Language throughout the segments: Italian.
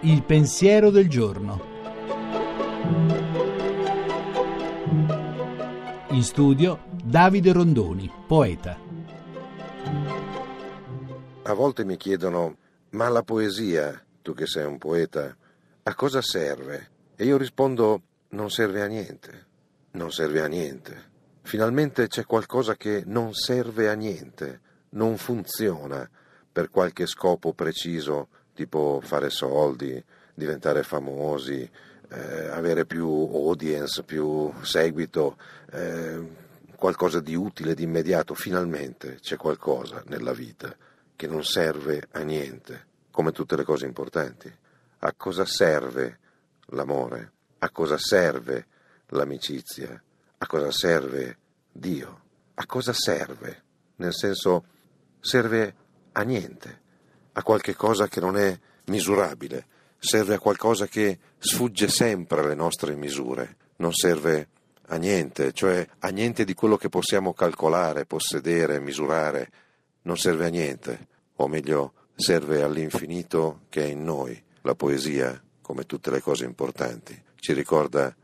Il pensiero del giorno. In studio Davide Rondoni, poeta. A volte mi chiedono, ma la poesia, tu che sei un poeta, a cosa serve? E io rispondo, non serve a niente, non serve a niente. Finalmente c'è qualcosa che non serve a niente, non funziona per qualche scopo preciso, tipo fare soldi, diventare famosi, eh, avere più audience, più seguito, eh, qualcosa di utile, di immediato. Finalmente c'è qualcosa nella vita che non serve a niente, come tutte le cose importanti. A cosa serve l'amore? A cosa serve l'amicizia? A cosa serve Dio? A cosa serve? Nel senso, serve a niente, a qualche cosa che non è misurabile, serve a qualcosa che sfugge sempre alle nostre misure, non serve a niente, cioè a niente di quello che possiamo calcolare, possedere, misurare, non serve a niente, o meglio serve all'infinito che è in noi. La poesia, come tutte le cose importanti, ci ricorda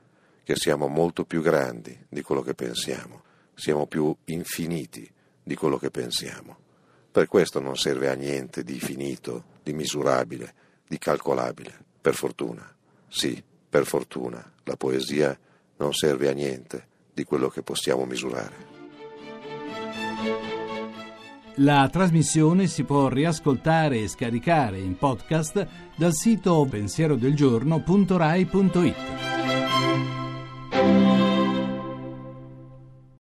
che siamo molto più grandi di quello che pensiamo, siamo più infiniti di quello che pensiamo. Per questo non serve a niente di finito, di misurabile, di calcolabile, per fortuna. Sì, per fortuna, la poesia non serve a niente di quello che possiamo misurare. La trasmissione si può riascoltare e scaricare in podcast dal sito pensierodelgiorno.rai.it.